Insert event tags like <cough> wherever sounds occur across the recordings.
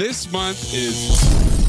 This month is.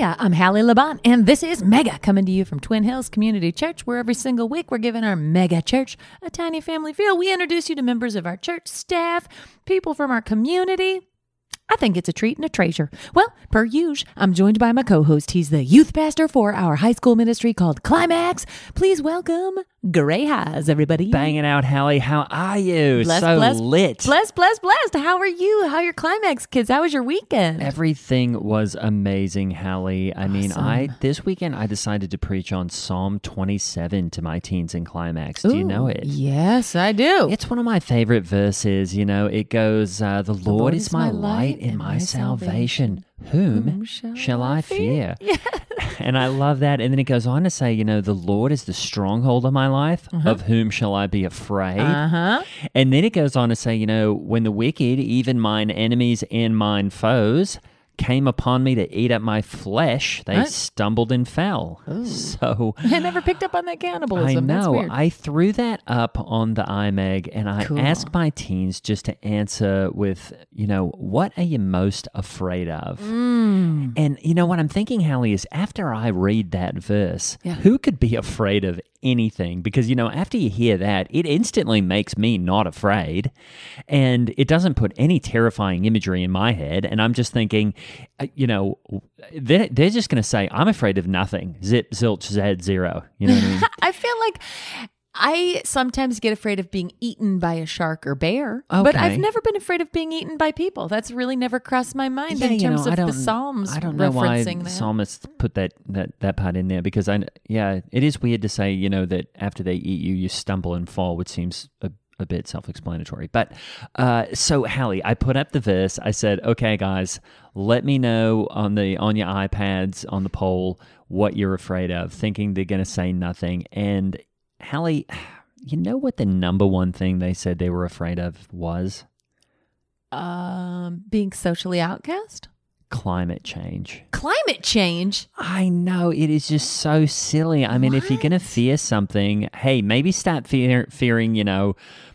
Hiya, I'm Hallie Labont, and this is Mega coming to you from Twin Hills Community Church, where every single week we're giving our mega church a tiny family feel. We introduce you to members of our church staff, people from our community. I think it's a treat and a treasure. Well, per usual, I'm joined by my co-host. He's the youth pastor for our high school ministry called Climax. Please welcome Gray Highs, everybody. Banging out, Hallie. How are you? Blessed, so blessed, lit. Blessed, blessed, blessed. How are you? How are your Climax kids? How was your weekend? Everything was amazing, Hallie. I mean, I this weekend I decided to preach on Psalm 27 to my teens in climax. Do you know it? Yes, I do. It's one of my favorite verses. You know, it goes, uh, "The Lord, is my light and my salvation. Whom, shall, I fear?" <laughs> and I love that. And then it goes on to say, you know, the Lord is the stronghold of my life. Of whom shall I be afraid? Uh huh. And then it goes on to say, you know, when the wicked, even mine enemies and mine foes, came upon me to eat up my flesh, they What? stumbled and fell. So I never picked up on that cannibalism. I know. I threw that up on the IMAG and I Cool. asked my teens just to answer with, you know, what are you most afraid of? Mm. And you know what I'm thinking, Hallie, is after I read that verse, Yeah. who could be afraid of anything? Because, you know, after you hear that, it instantly makes me not afraid. And it doesn't put any terrifying imagery in my head. And I'm just thinking, uh, you know, they're, they're just going to say, I'm afraid of nothing. Zip, zilch, zed, zero. You know I mean? <laughs> I feel like I sometimes get afraid of being eaten by a shark or bear, but I've never been afraid of being eaten by people. That's really never crossed my mind Yeah, in terms know, of the Psalms I don't know why that. psalmists put that, that that part in there because I yeah it is weird to say you know that after they eat you you stumble and fall which seems a, a bit self-explanatory but uh, so Hallie I put up the verse I said okay guys let me know on the on your iPads on the poll what you're afraid of thinking they're gonna say nothing and Hallie you know what the number one thing they said they were afraid of was um, being socially outcast, climate change climate change. I know it is just so silly. I mean, if you're going to fear something, hey, maybe start fear, fearing, you know,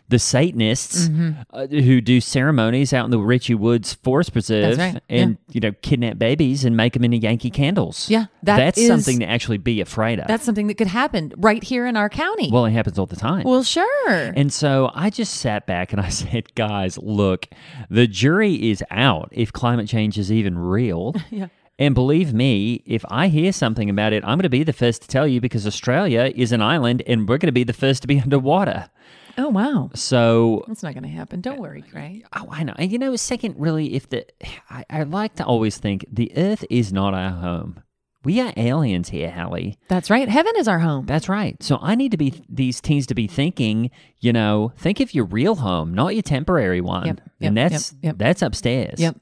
the Satanists Mm-hmm. uh, who do ceremonies out in the Ritchie Woods Forest Preserve right, and, you know, kidnap babies and make them into Yankee candles. Yeah, that That's is- something to actually be afraid of. That's something that could happen right here in our county. well, it happens all the time. Well, sure. And so I just sat back and I <laughs> said, guys, look, the jury is out if climate change is even real. <laughs> Yeah. And believe me, if I hear something about it, I'm going to be the first to tell you because Australia is an island and we're going to be the first to be <laughs> underwater. Oh wow, So, that's not going to happen. Don't worry, Gray. oh, I know. And you know, second, really, if the, I, I like to always think the earth is not our home. We are aliens here, Hallie. That's right. Heaven is our home. That's right. So I need to be these teens to be thinking, you know, think of your real home, not your temporary one. Yep, and that's yep, yep. that's upstairs. Yep.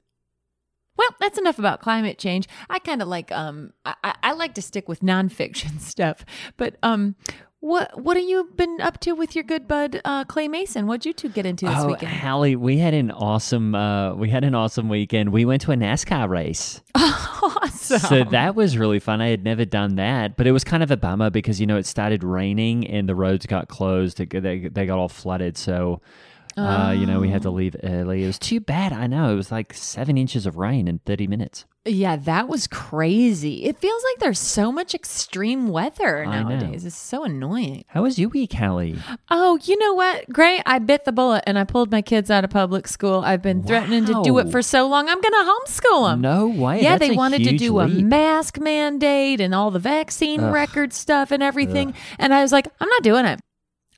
Well, that's enough about climate change. I kind of like um I- I like to stick with nonfiction <laughs> stuff. But um what what have you been up to with your good bud uh, Clay Mason? What'd you two get into this Oh, weekend? Hallie, we had an awesome uh we had an awesome weekend. We went to a NASCAR race. <laughs> awesome. So that was really fun. I had never done that, but it was kind of a bummer because you know it started raining and the roads got closed. It- They they got all flooded, so uh, you know we had to Oh. leave early. It was too bad. I know it was like seven inches of rain in thirty minutes. yeah, that was crazy. It feels like there's so much extreme weather I know. nowadays. It's so annoying. How was your week, Hallie? Oh, you know what? Great. I bit the bullet and I pulled my kids out of public school. I've been threatening to do it for so long. I'm going to homeschool them. No way. Yeah, That's they wanted to do a mask mandate and all the vaccine record stuff and everything. And I was like, I'm not doing it.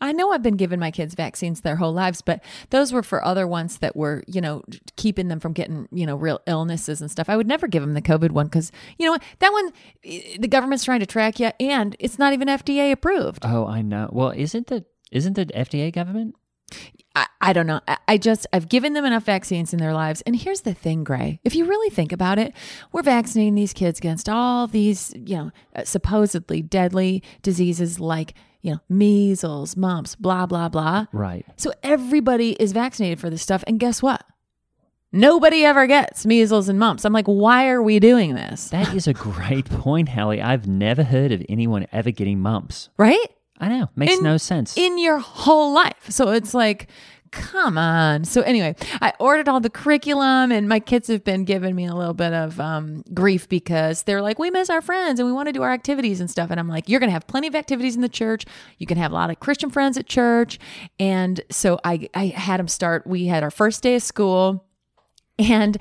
I know I've been giving my kids vaccines their whole lives, but those were for other ones that were, you know, keeping them from getting, you know, real illnesses and stuff. I would never give them the COVID one because, you know that one, eh, the government's trying to track you and it's not even FDA approved. Oh, I know. Well, isn't the isn't the FDA government? I, I don't know. I, I just, I've given them enough vaccines in their lives. And here's the thing, Gray. If you really think about it, we're vaccinating these kids against all these, you know, supposedly deadly diseases like, you know, measles, mumps, blah, blah, blah. Right. So everybody is vaccinated for this stuff. And guess what? Nobody ever gets measles and mumps. I'm like, why are we doing this? That is a great point, Hallie. I've never heard of anyone ever getting mumps. Right? I know. Makes In- no sense. in your whole life. So it's like, come on. So anyway, I ordered all the curriculum, and my kids have been giving me a little bit of um, grief because they're like, we miss our friends and we want to do our activities and stuff. And I'm like, you're going to have plenty of activities in the church. You can have a lot of Christian friends at church. And so I, I had them start. We had our first day of school. And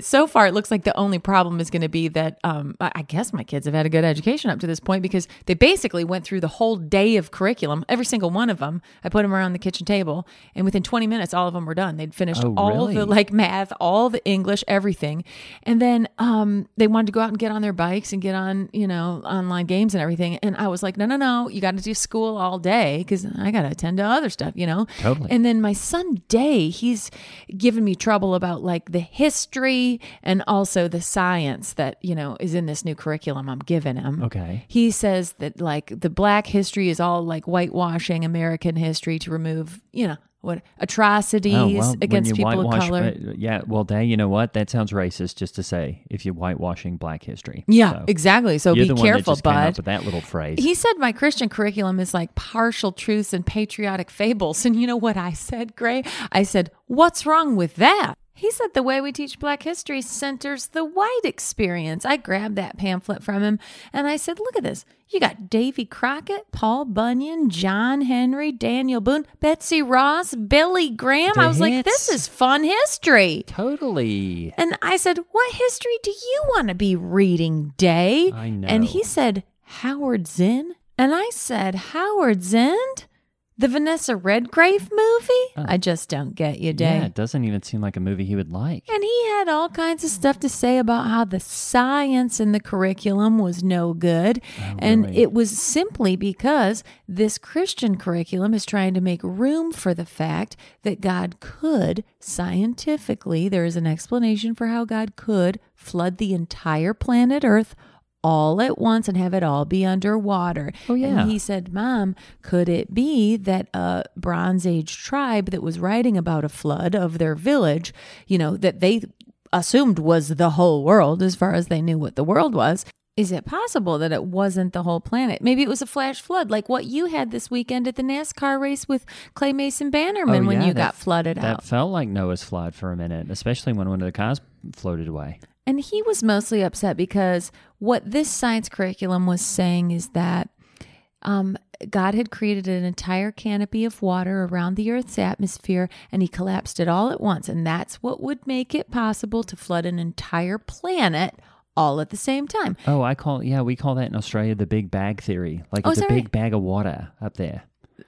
so far, it looks like the only problem is going to be that um, I guess my kids have had a good education up to this point because they basically went through the whole day of curriculum, every single one of them. I put them around the kitchen table, and within 20 minutes, all of them were done. They'd finished Oh, all really? the like math, all the English, everything. And then um, they wanted to go out and get on their bikes and get on, you know, online games and everything. And I was like, no, no, no, you got to do school all day because I got to attend to other stuff, you know? Totally. And then my son Day, he's given me trouble about like the history and also the science that, you know, is in this new curriculum I'm giving him. Okay. He says that like the black history is all like whitewashing American history to remove, you know, what atrocities Oh, well, against people of color. uh, yeah, well, Day, you know what? That sounds racist just to say if you're whitewashing black history. yeah, So, exactly. So be the careful, that just came bud. that little phrase. He said my Christian curriculum is like partial truths and patriotic fables. <laughs> And you know what I said, Gray? I said, What's wrong with that? He said the way we teach black history centers the white experience. I grabbed that pamphlet from him and I said, Look at this. You got Davy Crockett, Paul Bunyan, John Henry, Daniel Boone, Betsy Ross, Billy Graham. The I was like. This is fun history. totally. And I said, What history do you want to be reading, Day? I know. And he said, Howard Zinn. And I said, Howard Zinn? The Vanessa Redgrave movie? I just don't get you, Day. Yeah, it doesn't even seem like a movie he would like. And he had all kinds of stuff to say about how the science in the curriculum was no good. Oh, and really? it was simply because this Christian curriculum is trying to make room for the fact that God could, scientifically, there is an explanation for how God could flood the entire planet Earth all at once and have it all be underwater. Oh, yeah. And he said, Mom, could it be that a Bronze Age tribe that was writing about a flood of their village, you know, that they assumed was the whole world as far as they knew what the world was? Is it possible that it wasn't the whole planet? Maybe it was a flash flood, like what you had this weekend at the NASCAR race with Clay Mason Bannerman Oh, when you got flooded That out. That felt like Noah's flood for a minute, especially when one of the cars floated away. And he was mostly upset because what this science curriculum was saying is that um, God had created an entire canopy of water around the Earth's atmosphere and he collapsed it all at once. And that's what would make it possible to flood an entire planet all at the same time. Oh, I call yeah, we call that in Australia the big bag theory. Like Oh, it's is a big bag of water up there.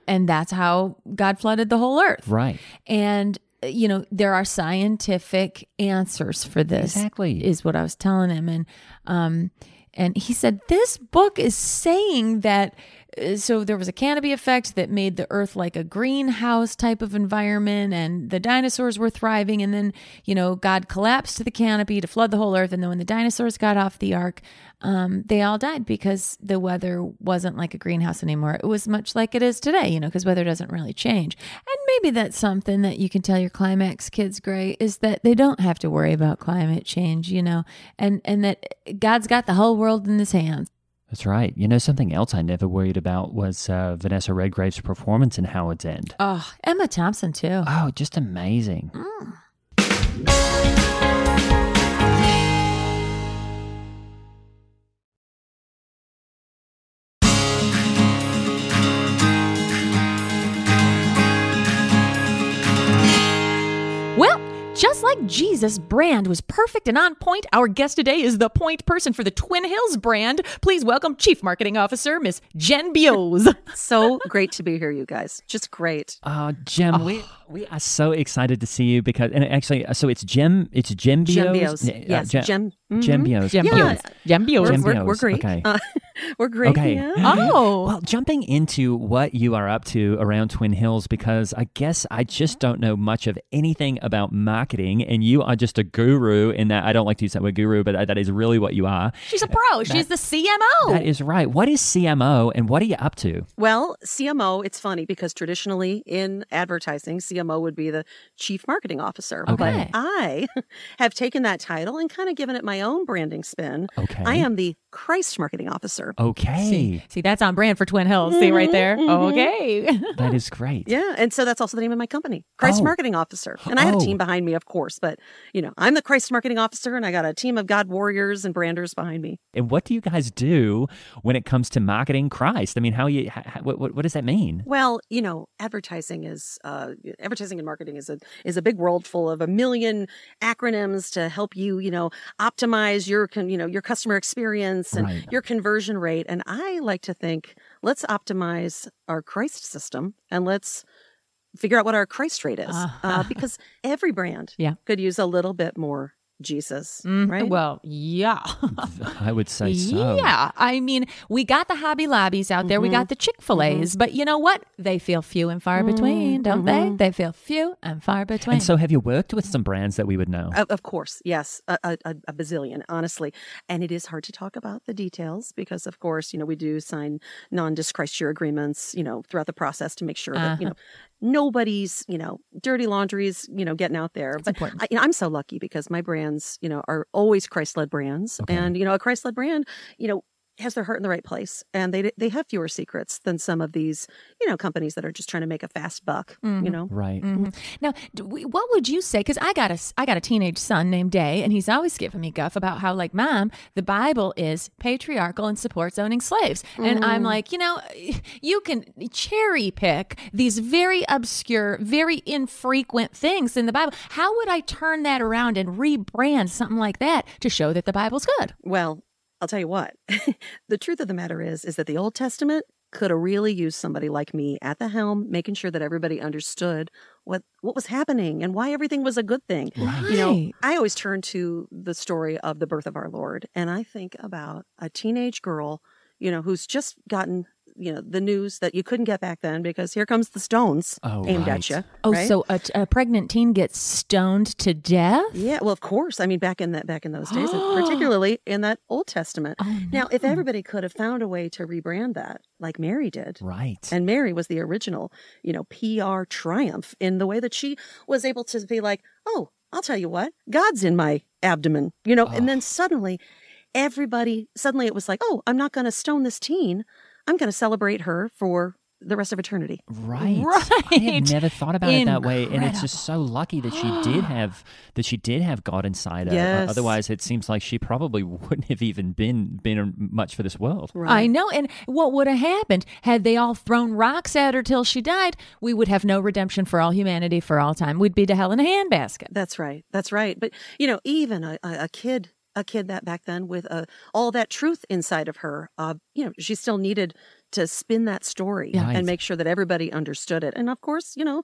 And that's how God flooded the whole Earth. Right. And you know there are scientific answers for this. Exactly. is what I was telling him, and um, and he said this book is saying that. Uh, So there was a canopy effect that made the Earth like a greenhouse type of environment, and the dinosaurs were thriving. And then you know God collapsed the canopy to flood the whole Earth, and then when the dinosaurs got off the ark, um, they all died because the weather wasn't like a greenhouse anymore. It was much like it is today, you know, because weather doesn't really change. And maybe that's something that you can tell your climax kids, Gray, is that they don't have to worry about climate change, you know, and and that God's got the whole world in His hands. That's right. You know, something else I never worried about was uh, Vanessa Redgrave's performance in Howard's End. Oh, Emma Thompson too. Oh, just amazing. Well, just like Jesus' brand was perfect and on point, our guest today is the point person for the Twin Hills brand. Please welcome Chief Marketing Officer Miss Jen Billos. <laughs> so great to be here, you guys. Just great. Oh, Jim, we we are so excited to see you because, and actually, uh, so it's Jim, it's Jim Billos. Gembios. Uh, Yes, Jim, Gem. mhm. Jim Billos. Jen Yeah. Billos. Jen Billos. We're, Gem we're, <laughs> we're great. okay. Uh, we're great. Okay. Yeah. Oh. Well, jumping into what you are up to around Twin Hills, because I guess I just don't know much of anything about marketing, and you are just a guru in that. I don't like to use that word guru, but that is really what you are. She's a pro. She's the CMO. That is right. What is CMO, and what are you up to? Well, CMO, it's funny because traditionally in advertising, CMO would be the chief marketing officer. Okay. But I <laughs> have taken that title and kind of given it my own branding spin. Okay. I am the Christ marketing officer. Okay, See, see, that's on brand for Twin Hills. See right there? Mm-hmm, mm-hmm. Okay. <laughs> that is great. Yeah, and so that's also the name of my company, Christ Oh. Marketing Officer. And I have Oh. a team behind me, of course, but you know, I'm the Christ Marketing Officer and I got a team of God warriors and branders behind me. And what do you guys do when it comes to marketing Christ? I mean, how you? How, what, what what does that mean? Well, you know, advertising is uh, advertising and marketing is a is a big world full of a million acronyms to help you, you know, optimize your you know your customer experience and Right. your conversion rate. And I like to think, let's optimize our Christ system and let's figure out what our Christ rate is, uh, because every brand <laughs> Yeah. could use a little bit more Jesus, Mm, right? Well, yeah. <laughs> I would say so. Yeah. I mean, we got the Hobby Lobbies out there. We mm-hmm. got the Chick fil A's. Mm-hmm. But you know what? They feel few and far between, mm-hmm. don't they? They feel few and far between. And so, have you worked with some brands that we would know? Of, of course, yes, a, a, a a bazillion, honestly. And it is hard to talk about the details because, of course, you know, we do sign non-disclosure agreements, you know, throughout the process to make sure that, you uh-huh. know, nobody's, you know, dirty laundries, you know, getting out there. but important. I, you know, I'm so lucky because my brands, you know, are always Christ-led brands. Okay. And, you know, a Christ-led brand, you know, has their heart in the right place and they they have fewer secrets than some of these you know companies that are just trying to make a fast buck you know Right. Mhm. Now, we- what would you say? Because I got a s- I got a teenage son named Day, and he's always giving me guff about how, like, Mom, the Bible is patriarchal and supports owning slaves, and I'm like, you know, <laughs> you can cherry pick these very obscure, very infrequent things in the Bible. How would I turn that around and rebrand something like that to show that the Bible's good? Well, I'll tell you what. <laughs> the truth of the matter is is that the Old Testament could have really used somebody like me at the helm, making sure that everybody understood what what was happening and why everything was a good thing. You know, I always turn to the story of the birth of our Lord, and I think about a teenage girl, you know, who's just gotten you know the news that you couldn't get back then because here comes the stones Oh, aimed right. at you. Oh, right? so a, a pregnant teen gets stoned to death? Yeah, well, of course. I mean, back in that back in those days, <gasps> particularly in that Old Testament. Oh, Now, if everybody could have found a way to rebrand that, like Mary did, Right. and Mary was the original, you know, PR triumph in the way that she was able to be like, "Oh, I'll tell you what, God's in my abdomen," you know, and then suddenly, everybody suddenly it was like, "Oh, I'm not going to stone this teen. I'm going to celebrate her for the rest of eternity." Right. I Right. had never thought about it that way, and it's just so lucky that she did <gasps> have that she did have God inside her. Yes. Otherwise, it seems like she probably <laughs> wouldn't have even been been um, much for this world. Right. I know. And what would have happened had they all thrown rocks at her till she died? We would have no redemption for all humanity for all time. We'd be to hell in a handbasket. That's right. That's right. But you know, even a, a, a kid, a kid that back then with uh, all that truth inside of her, uh, you know, she still needed to spin that story Right. and make sure that everybody understood it. And of course, you know,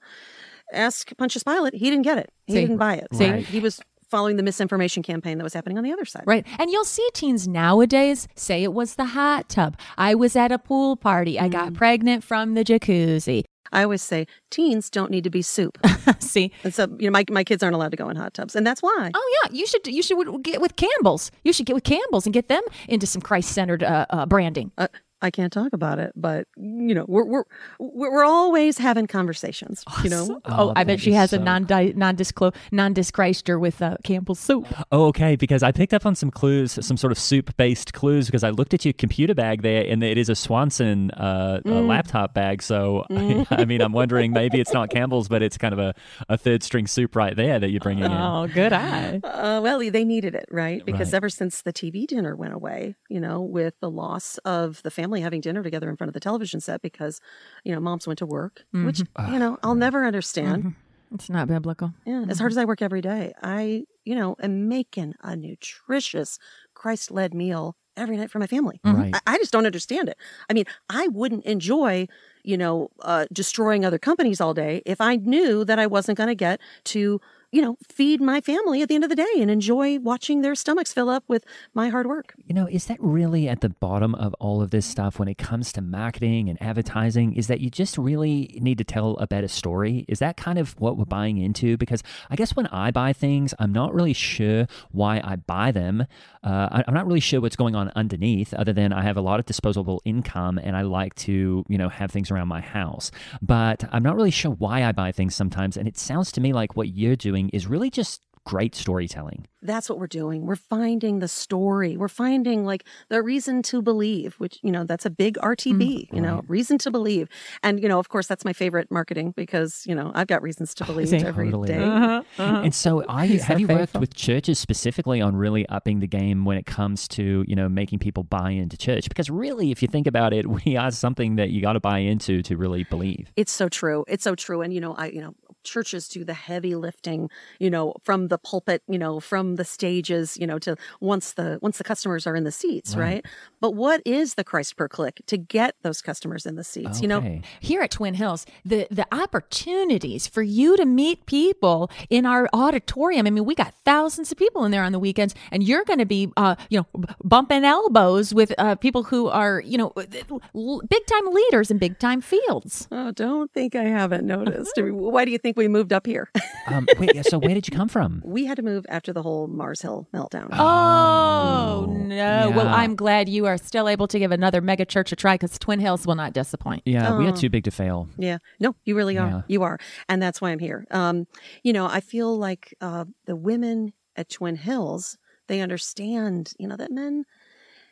ask Pontius Pilate, he didn't get it. He See. didn't buy it. See. Right. He was following the misinformation campaign that was happening on the other side. Right. And you'll see teens nowadays say it was the hot tub. I was at a pool party. I got pregnant from the jacuzzi. I always say teens don't need to be soup. <laughs> see? and so, you know, my, my kids aren't allowed to go in hot tubs. And that's why. Oh yeah, you should you should get with Campbell's. You should get with Campbell's and get them into some Christ-centered uh, uh, branding. Uh, I can't talk about it, but you know, we're we're we're we're always having conversations. You know, Oh, I bet she is has a non non disclose non dischristr with uh, Campbell's soup. Oh, okay. Because I picked up on some clues, some sort of soup-based clues, because I looked at your computer bag there, and it is a Swanson uh, a laptop bag. So, <laughs> I mean, I'm wondering maybe it's not Campbell's, but it's kind of a, a third-string soup right there that you're bringing in. Oh, good eye. Uh, well, they needed it, right? Because Right. ever since the TV dinner went away, you know, with the loss of the family having dinner together in front of the television set because, you know, moms went to work, which, mm-hmm. you know, I'll never understand. Mm-hmm. It's not biblical. Yeah. As hard mm-hmm. as I work every day, I, you know, am making a nutritious, Christ led meal every night for my family. Right. I, I just don't understand it. I mean, I wouldn't enjoy, you know, uh, destroying other companies all day if I knew that I wasn't going to get to, you know, feed my family at the end of the day and enjoy watching their stomachs fill up with my hard work. You know, is that really at the bottom of all of this stuff when it comes to marketing and advertising? Is that you just really need to tell a better story? Is that kind of what we're buying into? Because I guess when I buy things, I'm not really sure why I buy them. Uh, I'm not really sure what's going on underneath, other than I have a lot of disposable income and I like to, you know, have things around my house. But I'm not really sure why I buy things sometimes. And it sounds to me like what you're doing is really just great storytelling. That's what we're doing. We're finding the story. We're finding like the reason to believe, which, you know, that's a big RTB, mm, you know, reason to believe. And, you know, of course, that's my favorite marketing because, you know, I've got reasons to <laughs> believe See? every Totally. day. Uh-huh, uh-huh. And so, I He's have so you worked with churches specifically on really upping the game when it comes to you know making people buy into church? Because really, if you think about it, <laughs> we are something that you got to buy into to really believe. It's so true. It's so true. And, you know, I, you know, churches do the heavy lifting, you know, from the pulpit, you know, from the stages, you know, to once the, once the customers are in the seats, right? But what is the Christ per click to get those customers in the seats? You know, Here at Twin Hills, the the opportunities for you to meet people in our auditorium. I mean, we got thousands of people in there on the weekends, and you're going to be, uh, you know, bumping elbows with uh, people who are, you know, big time leaders in big time fields. Oh, don't think I haven't noticed. I mean, Why do you think we moved up here? <laughs> Um, wait, so where did you come from? <laughs> we had to move after the whole Mars Hill meltdown. Oh, no! Well. I'm glad you are still able to give another mega church a try because Twin Hills will not disappoint. Yeah, we Oh. are too big to fail. Yeah, no, you really are. Yeah. You are, and that's why I'm here. Um, you know, I feel like uh, the women at Twin Hills they understand, you know, that men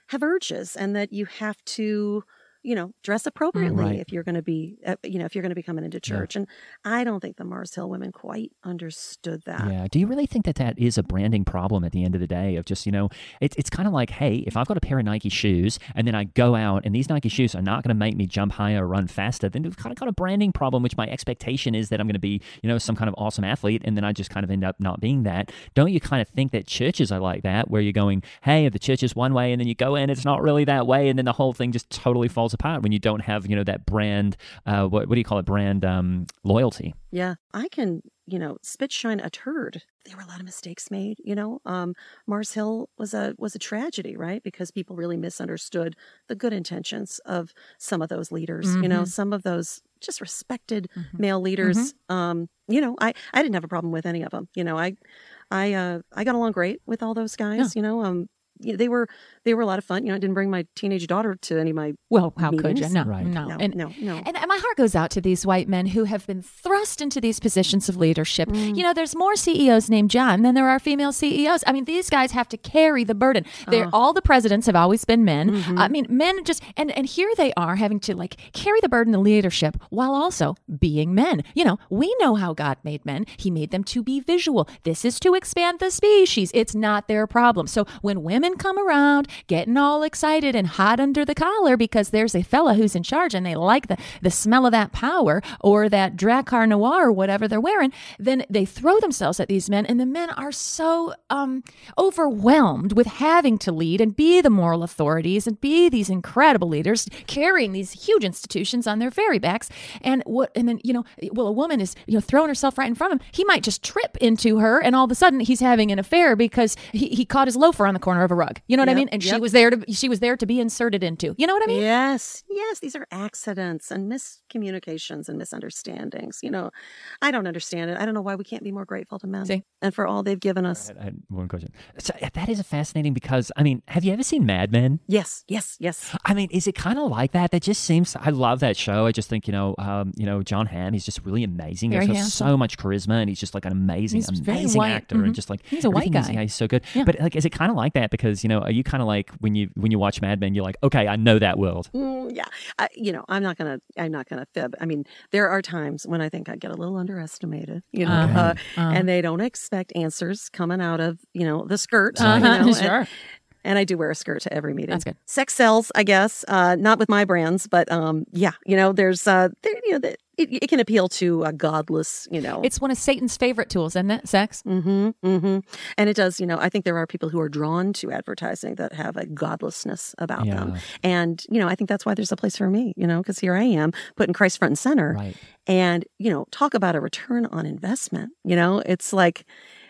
have urges and that you have to, you know, dress appropriately Right. if you're going to be, uh, you know, if you're going to be coming into Yeah. church. And I don't think the Mars Hill women quite understood that. Yeah. Do you really think that that is a branding problem at the end of the day? Of just you know, it's it's kind of like, hey, if I've got a pair of Nike shoes and then I go out and these Nike shoes are not going to make me jump higher or run faster, then we've kind of got a branding problem. Which my expectation is that I'm going to be, you know, some kind of awesome athlete, and then I just kind of end up not being that. Don't you kind of think that churches are like that, where you're going, hey, the church is one way, and then you go in, it's not really that way, and then the whole thing just totally falls apart when you don't have you know that brand. Uh, what what do you call it? Brand um, loyalty. Yeah, I can, you know, spit shine a turd. There were a lot of mistakes made, you know. Um, Mars Hill was a was a tragedy, right? Because people really misunderstood the good intentions of some of those leaders. You know, Mm-hmm. some of those just respected male leaders. Um, you know, I I didn't have a problem with any of them. You know, I I uh I got along great with all those guys. You know, um, you know, they were they were a lot of fun. You know, I didn't bring my teenage daughter to any of my Well, how could you? No, Right. no, No, and no, no. And my heart goes out to these white men who have been thrust into these positions of leadership. Mm. You know, there's more CEOs named John than there are female CEOs. I mean, these guys have to carry the burden. They're Uh. all the presidents have always been men. Mm-hmm. I mean, men just and and here they are having to like carry the burden of leadership while also being men. You know, we know how God made men. He made them to be visual. This is to expand the species. It's not their problem. So when women come around getting all excited and hot under the collar because there's a fella who's in charge and they like the, the smell of that power or that Drakkar Noir or whatever they're wearing, then they throw themselves at these men and the men are so um, overwhelmed with having to lead and be the moral authorities and be these incredible leaders carrying these huge institutions on their very backs. And what and then, you know, well, a woman is, you know, throwing herself right in front of him. He might just trip into her and all of a sudden he's having an affair because he, he caught his loafer on the corner of a rug. You know what I mean? And she was there to she was there to be inserted into. You know what I mean? Yes, yes, these are accidents and miscommunications and misunderstandings. You know, I don't understand it. I don't know why we can't be more grateful to men See? and for all they've given us. I had one question. So that is fascinating because I mean, have you ever seen Mad Men? Yes, yes, yes. I mean, is it kind of like that? That just seems. I love that show. I just think you know, um, you know, John Hamm. He's just really amazing. Very he has handsome. so much charisma, and he's just like an amazing, He's amazing white. actor, Mhm. and just like He's a white everything guy. yeah, he's so good. Yeah. But like, is it kind of like that? Because you know, are you kind of like when you when you watch Mad Men, you're like, okay, I know that world. Mm, yeah, I, you know, I'm not gonna, I'm not gonna fib. I mean, there are times when I think I get a little underestimated, you know, Uh-huh. uh, Uh-huh. and they don't expect answers coming out of, you know, the skirt. Uh-huh, know, <laughs> sure. And I do wear a skirt to every meeting. That's good. Sex sells, I guess. Uh, not with my brands, but um, yeah, you know, there's, uh, there, you know, that it, it can appeal to a godless, you know. It's one of Satan's favorite tools, isn't it? Sex. Mm-hmm, mm-hmm. And it does, you know, I think there are people who are drawn to advertising that have a godlessness about them. And, you know, I think that's why there's a place for me, you know, because here I am putting Christ front and center. Right. And, you know, talk about a return on investment. You know, it's like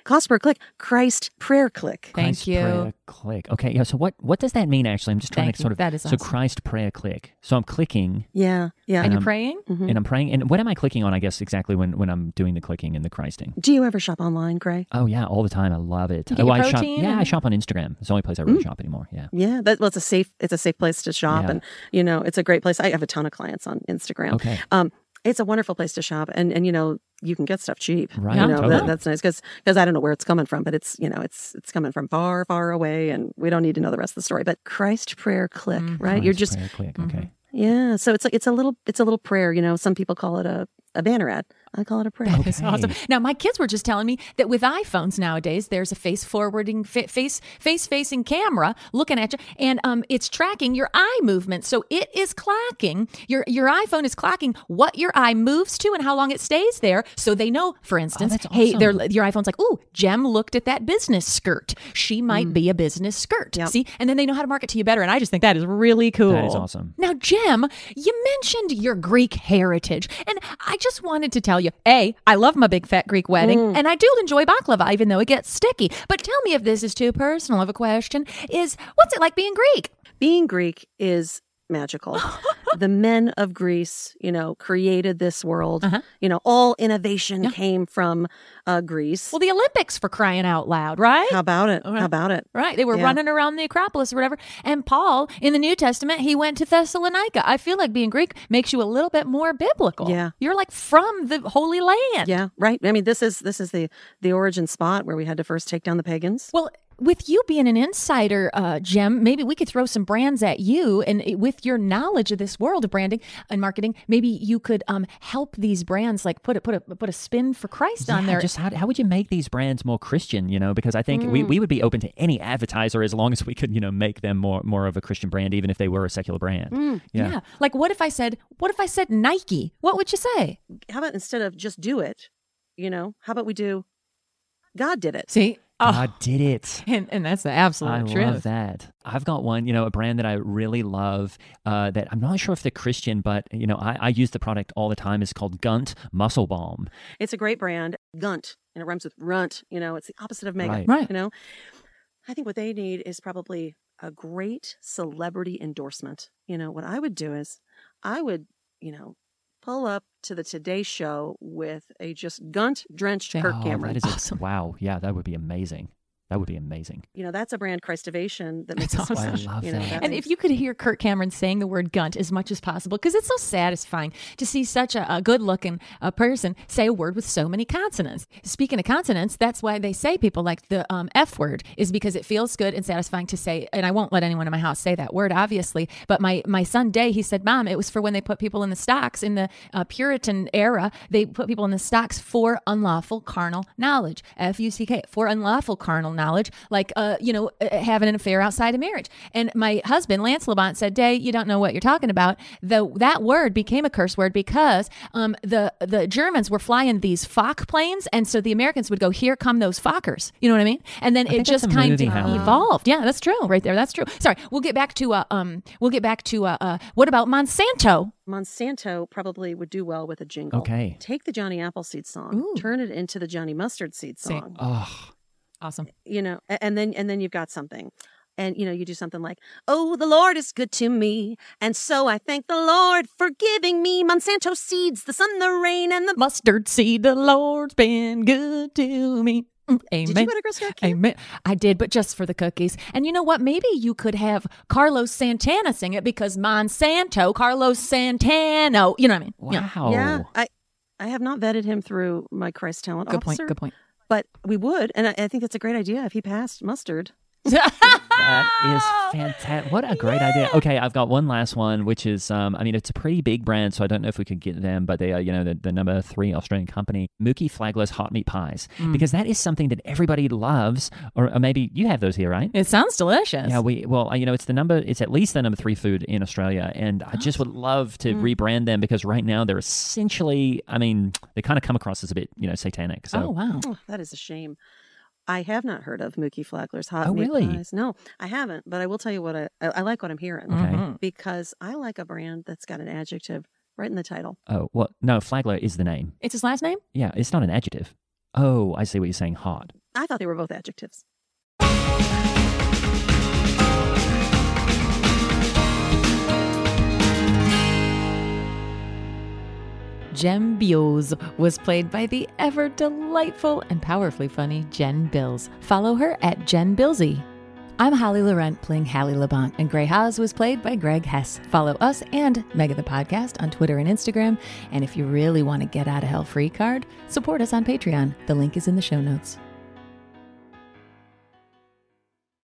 cost per click, Christ prayer click. Thank Christ you. Prayer click. Okay, yeah. So what what does that mean? Actually, I'm just trying Thank to sort you. of. That is so awesome. Christ prayer click. So I'm clicking Yeah. Yeah. And you're Um, praying? Mhm. and I'm praying. And what am I clicking on? I guess exactly when when I'm doing the clicking and the Christing. Do you ever shop online, Gray? Oh yeah, all the time. I love it. You get oh, your I shop. protein Yeah, I shop on Instagram. It's the only place I Mm. really shop anymore. Yeah. Yeah, that well, it's a safe. It's a safe place to shop, Yeah. and you know, it's a great place. I have a ton of clients on Instagram. Okay. Um, it's a wonderful place to shop, and and you know, you can get stuff cheap. Right, You know, totally. that, that's nice because because I don't know where it's coming from, but it's you know, it's it's coming from far, far away, and we don't need to know the rest of the story. But Christ prayer click, right? You're just prayer click. Mm-hmm. Okay. yeah. So it's like it's a little it's a little prayer. You know, some people call it a a banner ad. I call it a prayer. That's awesome. Now, my kids were just telling me that with iPhones nowadays, there's a face forwarding, face face facing camera looking at you, and um, it's tracking your eye movement. So it is clocking your your iPhone is clocking what your eye moves to and how long it stays there. So they know, for instance, that's hey, awesome. they're, your iPhone's like, ooh, Gem looked at that business skirt. She might be a business skirt. Yep. See, and then they know how to market to you better. And I just think that is really cool. That is awesome. Now, Gem, you mentioned your Greek heritage, and I just wanted to tell you, A, I love my big fat Greek wedding, Mm. and I do enjoy baklava, even though it gets sticky. But tell me if this is too personal of a question, is what's it like being Greek? being Greek is magical. <gasps> <laughs> <laughs> the men of Greece, you know, created this world. Uh-huh. You know, all innovation came from uh, Greece. Well, the Olympics for crying out loud, right? How about it? right. How about it? Right. They were Yeah. running around the Acropolis or whatever. And Paul, in the New Testament, he went to Thessalonica. I feel like being Greek makes you a little bit more biblical. Yeah. You're like from the Holy Land. Yeah, right. I mean, this is this is the the origin spot where we had to first take down the pagans. Well, with you being an insider, uh, Jim, maybe we could throw some brands at you, and with your knowledge of this world of branding and marketing, maybe you could um, help these brands like put a put a put a spin for Christ on there. Just how, how would you make these brands more Christian? You know, because I think we, Mm. we would be open to any advertiser as long as we could, you know, make them more more of a Christian brand, even if they were a secular brand. Mm, yeah. Like what if I said what if I said Nike? What would you say? How about instead of just do it, you know, how about we do God did it? See, God did it. <laughs> And, and that's the absolute I truth. love that. I've got one, you know, a brand that I really love uh, that I'm not sure if they're Christian, but, you know, I, I use the product all the time. It's called Gunt Muscle Balm. It's a great brand, Gunt, and it rhymes with runt. You know, it's the opposite of mega. Right. Right. You know, I think what they need is probably a great celebrity endorsement. You know, what I would do is I would, you know, pull up to the Today Show with a just Gunt drenched Kirk oh, Cameron. that is <laughs> awesome. wow. Yeah, that would be amazing. That would be amazing. you know, that's a brand Christivation that makes That's a awesome. splash. I love you know, that. And makes- if you could hear Kirk Cameron saying the word gunt as much as possible, because it's so satisfying to see such a, a good looking uh, person say a word with so many consonants. Speaking of consonants, that's why they say people like the um, F word, is because it feels good and satisfying to say. And I won't let anyone in my house say that word, obviously. But my, my son Day, he said, Mom, it was for when they put people in the stocks in the uh, Puritan era. They put people in the stocks for unlawful carnal knowledge. F U C K, for unlawful carnal knowledge, like, uh, you know, uh, having an affair outside of marriage. And my husband, Lance Labont, said, Day, you don't know what you're talking about. The, that word became a curse word because um, the, the Germans were flying these Fock planes. And so the Americans would go, Here come those Fockers. You know what I mean? And then I it just kind of Helen. evolved. Yeah, that's true right there. That's true. Sorry. We'll get back to, uh, um, we'll get back to, uh, uh, what about Monsanto? Monsanto probably would do well with a jingle. Okay. Take the Johnny Appleseed song, Ooh. turn it into the Johnny Mustard Seed See. song. Oh, Awesome. you know and then and then you've got something and you know you do something like oh the lord is good to me and so i thank the lord for giving me monsanto seeds the sun the rain and the Mustard seed, the Lord's been good to me. Mm, Amen. did you go to girl scout camp Amen. I did, but just for the cookies. And you know what? Maybe you could have Carlos Santana sing it because Monsanto, Carlos Santano. You know what I mean? Wow. yeah i i have not vetted him through my christ talent Good point. Good point. But we would and I, I think that's a great idea if he passed mustard That is <laughs> fantastic. What a great idea. Okay, I've got one last one, which is, um, I mean, it's a pretty big brand, so I don't know if we could get them, but they are, you know, the, the number three Australian company, Mookie Flagless hot meat pies, Mm. because that is something that everybody loves, or, or maybe you have those here, right? It sounds delicious. Yeah, we well, you know, it's the number. It's at least the number three food in Australia, and I just would love to rebrand them because right now they're essentially. I mean, they kind of come across as a bit, you know, satanic. So oh, wow. Oh, that is a shame. I have not heard of Mookie Flagler's hot Oh, meat really? pies. No, I haven't. But I will tell you what I, I, I like what I'm hearing Okay. Mhm. because I like a brand that's got an adjective right in the title. oh well, no, Flagler is the name. It's his last name? Yeah, it's not an adjective. Oh, I see what you're saying. Hot. I thought they were both adjectives. Gem Billos was played by the ever delightful and powerfully funny Jen Bills. Follow her at Jen Billsy. I'm Holly Laurent playing Hallie Labont, and Grey Haas was played by Greg Hess. Follow us and Mega the Podcast on Twitter and Instagram. And if you really want to get out of hell free card, support us on Patreon. The link is in the show notes.